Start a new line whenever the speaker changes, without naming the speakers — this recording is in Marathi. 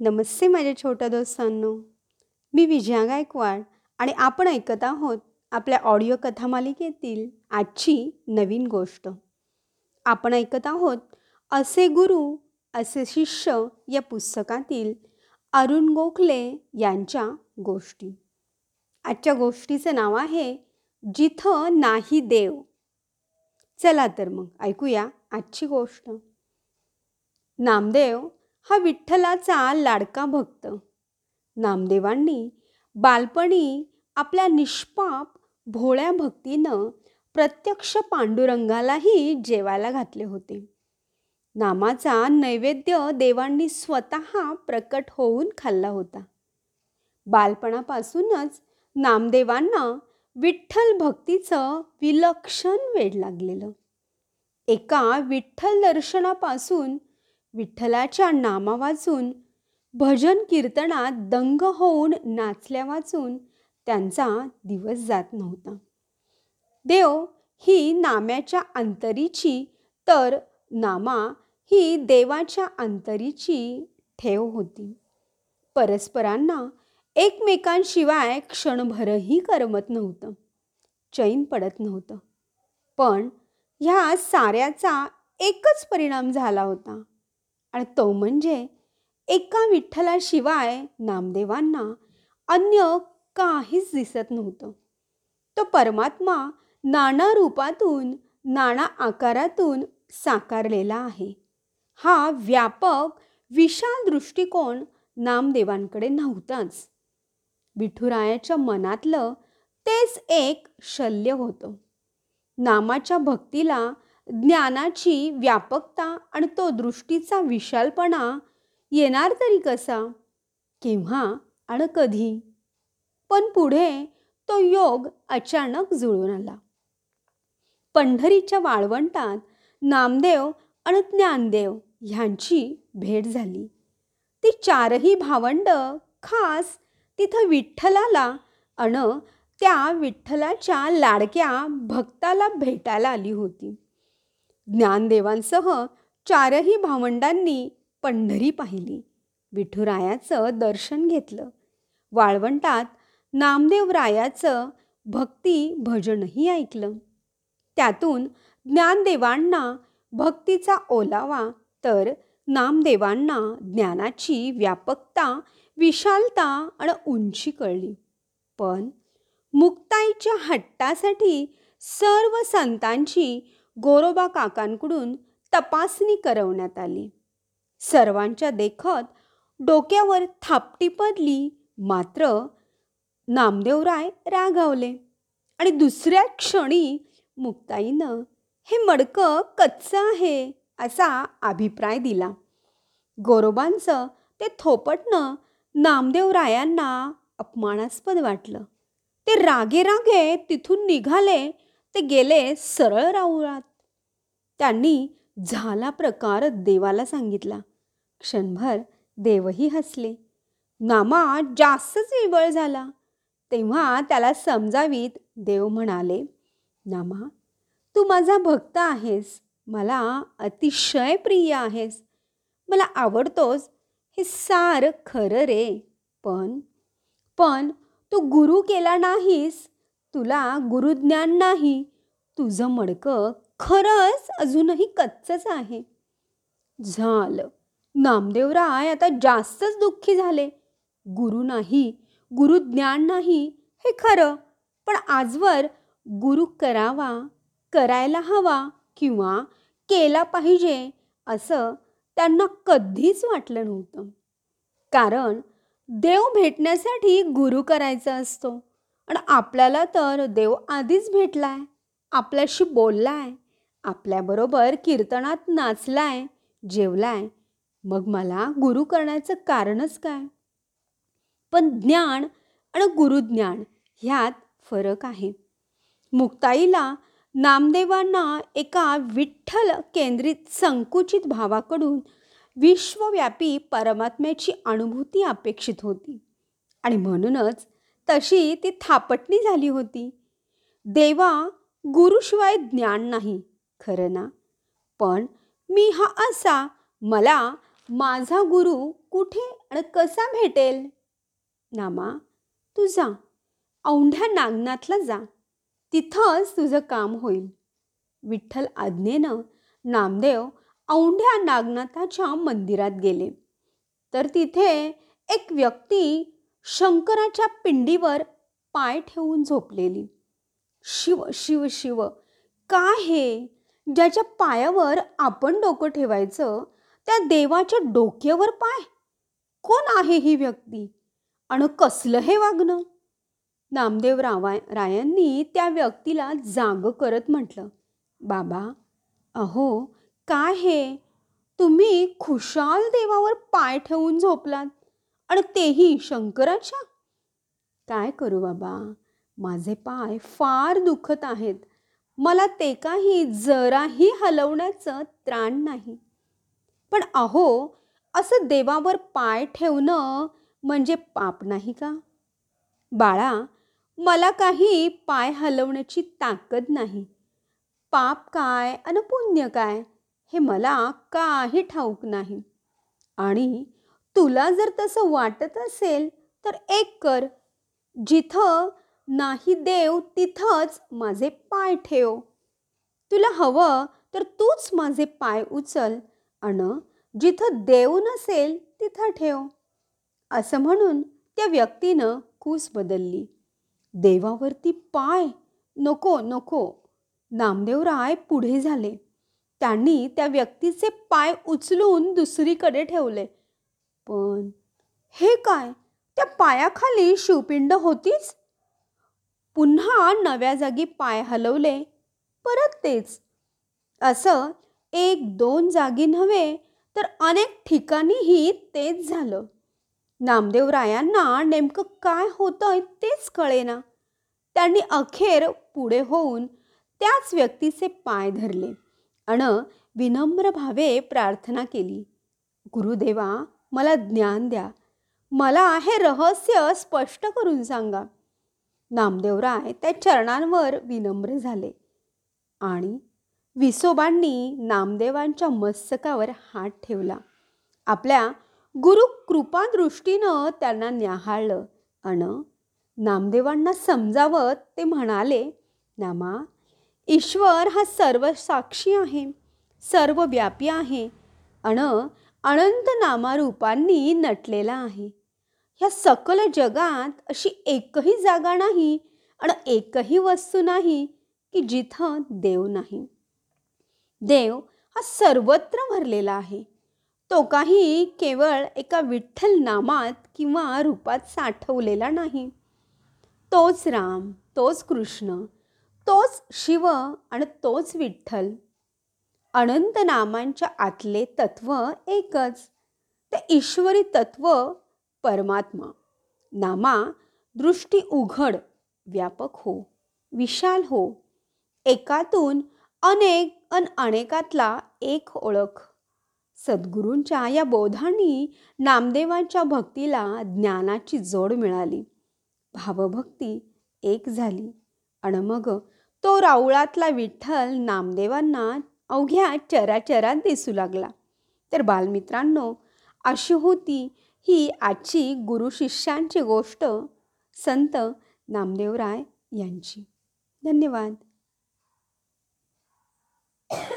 नमस्ते माझ्या छोट्या दोस्तांनो. मी विजया गायकवाड आणि आपण ऐकत आहोत आपल्या ऑडिओ कथा मालिकेतील आजची नवीन गोष्ट. आपण ऐकत आहोत असे गुरु असे शिष्य या पुस्तकातील अरुण गोखले यांच्या गोष्टी. आजच्या गोष्टीचं नाव आहे जिथं नाही देव. चला तर मग ऐकूया आजची गोष्ट. नामदेव हा विठ्ठलाचा लाडका भक्त. नामदेवांनी बालपणी आपल्या निष्पाप भोळ्या भक्तीनं प्रत्यक्ष पांडुरंगालाही जेवायला घातले होते. नामाचा नैवेद्य देवांनी स्वतः प्रकट होऊन खाल्ला होता. बालपणापासूनच नामदेवांना विठ्ठल भक्तीचं विलक्षण वेड लागलेलं. एका विठ्ठल दर्शनापासून विठ्ठलाच्या नामा वाचून भजन कीर्तनात दंग होऊन नाचल्या वाचून त्यांचा दिवस जात नव्हता. देव ही नाम्याच्या अंतरीची तर नामा ही देवाच्या अंतरीची ठेव होती. परस्परांना एकमेकांशिवाय क्षणभरही करमत नव्हतं चैन पडत नव्हतं. पण ह्या साऱ्याचा एकच परिणाम झाला होता. आणि तो म्हणजे एका विठ्ठलाशिवाय नामदेवांना अन्य काहीच दिसत नव्हतं. तो परमात्मा नाना रूपातून नाना आकारातून साकारलेला आहे. हा व्यापक विशाल दृष्टिकोन नामदेवांकडे नव्हताच. विठुरायाच्या मनातलं तेच एक शल्य होतं. नामाच्या भक्तीला ज्ञानाची व्यापकता आणि तो दृष्टीचा विशालपणा येणार तरी कसा? केव्हा आणि कधी? पण पुढे तो योग अचानक जुळून आला. पंढरीच्या वाळवंटात नामदेव आणि ज्ञानदेव ह्यांची भेट झाली. ती चारही भावंड खास तिथं विठ्ठलाला अन त्या विठ्ठलाच्या लाडक्या भक्ताला भेटायला आली होती. ज्ञानदेवांसह चारही भावंडांनी पंढरी पाहिली. विठुरायाचं दर्शन घेतलं. वाळवंटात नामदेवरायाचं भक्ती भजनही ऐकलं. त्यातून ज्ञानदेवांना भक्तीचा ओलावा तर नामदेवांना ज्ञानाची व्यापकता विशालता आणि उंची कळली. पण मुक्ताईच्या हट्टासाठी सर्व संतांची गोरोबा काकांकडून तपासणी करवण्यात आली. सर्वांच्या देखत डोक्यावर थापटी पडली मात्र नामदेवराय रागावले. आणि दुसऱ्या क्षणी मुक्ताईनं हे मडकं कच्चं आहे असा अभिप्राय दिला. गोरोबांचं ते थोपटणं नामदेवरायांना अपमानास्पद वाटलं. ते रागे रागे तिथून निघाले ते गेले सरळ राऊळात. त्यांनी झाला प्रकार देवाला सांगितला. क्षणभर देवही हसले. नामा जास्तच विबळ झाला. तेव्हा त्याला समजावीत देव म्हणाले नामा तू माझा भक्त आहेस. मला अतिशय प्रिय आहेस. मला आवडतोस. हे सार खरं रे. पण पण तू गुरु केला नाहीस. तुला गुरुज्ञान नाही. तुझं मडकं खरंच अजूनही कच्चच आहे. झालं. नामदेवराय आता जास्तच दुःखी झाले. गुरु नाही गुरु ज्ञान नाही हे खरं. पण आजवर गुरु करावा करायला हवा किंवा केला पाहिजे असं त्यांना कधीच वाटलं नव्हतं. कारण देव भेटण्यासाठी गुरु करायचा असतो. आणि आपल्याला तर देव आधीच भेटलाय. आपल्याशी बोललाय आपल्याबरोबर कीर्तनात नाचलाय जेवलाय. मग मला गुरु करण्याचं कारणच काय? पण ज्ञान आणि गुरुज्ञान ह्यात फरक आहे. मुक्ताईला नामदेवांना एका विठ्ठल केंद्रित संकुचित भावाकडून विश्वव्यापी परमात्म्याची अनुभूती अपेक्षित होती. आणि म्हणूनच तशी ती थापटणी झाली होती. देवा गुरुशिवाय ज्ञान नाही खरं ना? पण मी हा असा मला माझा गुरु कुठे आणि कसा भेटेल? नामा तू जा. औंढ्या नागनाथला जा. तिथंच तुझं काम होईल. विठ्ठल आज्ञेनं नामदेव औंढ्या नागनाथाच्या मंदिरात गेले. तर तिथे एक व्यक्ती शंकराच्या पिंडीवर पाय ठेवून झोपलेली. शिव शिव शिव. काय हे? ज्याच्या पायावर आपण डोकं ठेवायचं त्या देवाच्या डोक्यावर पाय. कोण आहे ही व्यक्ती? आणि कसलं हे वागणं? नामदेव रावाय रायांनी त्या व्यक्तीला जाग करत म्हटलं बाबा अहो काय हे? तुम्ही खुशाल देवावर पाय ठेवून झोपलात. आणि तेही शंकराच्या? काय करू बाबा? माझे पाय फार दुखत आहेत. मला ते काही जराही हलवण्याचं त्राण नाही. पण अहो असं देवावर पाय ठेवणं म्हणजे पाप नाही का? बाळा मला काही पाय हलवण्याची ताकद नाही. पाप काय आणि पुण्य काय हे मला काही ठाऊक नाही. आणि तुला जर तसं वाटत असेल तर एक कर. जिथं नाही देव तिथंच माझे पाय ठेव. तुला हवं तर तूच माझे पाय उचल आणि जिथं देव नसेल तिथं ठेव. असं म्हणून त्या व्यक्तीनं कूस बदलली. देवावरती पाय? नको नको. नामदेवराय पुढे झाले. त्यांनी त्या व्यक्तीचे पाय उचलून दुसरीकडे ठेवले. पण हे काय? त्या पायाखाली शिवपिंड होतीच? पुन्हा नव्या जागी पाय हलवले. परत तेच. असं एक दोन जागी नव्हे तर अनेक ठिकाणीही तेच झालं. नामदेवरायांना नेमकं काय होतं तेच कळेना. त्यांनी अखेर पुढे होऊन त्याच व्यक्तीचे पाय धरले अण विनम्र भावे प्रार्थना केली. गुरुदेवा मला ज्ञान द्या. मला हे रहस्य स्पष्ट करून सांगा. नामदेवराय त्या चरणांवर विनम्र झाले. आणि विसोबांनी नामदेवांच्या मस्तकावर हात ठेवला. आपल्या गुरु कृपादृष्टीनं त्यांना न्याहाळलं. अन नामदेवांना समजावत ते म्हणाले नामा ईश्वर हा सर्व साक्षी आहे सर्व व्यापी आहे. अन अनंत नामारूपांनी नटलेला आहे. ह्या सकल जगात अशी एकही जागा नाही आणि एकही वस्तू नाही की जिथं देव नाही. देव हा सर्वत्र भरलेला आहे. तो काही केवळ एका विठ्ठल नामात किंवा रूपात साठवलेला नाही. तोच राम तोच कृष्ण तोच शिव आणि तोच विठ्ठल. अनंत नामांच्या आतले तत्व एकच. ते ईश्वरी तत्व परमात्मा. नामा दृष्टी उघड व्यापक हो विशाल हो. एकातून अनेक अन अनेकातला एक ओळख. सद्गुरूंच्या या बोधांनी नामदेवांच्या भक्तीला ज्ञानाची जोड मिळाली. भावभक्ती एक झाली. आणि मग तो राऊळातला विठ्ठल नामदेवांना अवघ्या चराचरात दिसू लागला. तर बालमित्रांनो अशी होती ही आजची गुरु शिष्यांची गोष्ट संत नामदेवराय यांची. धन्यवाद.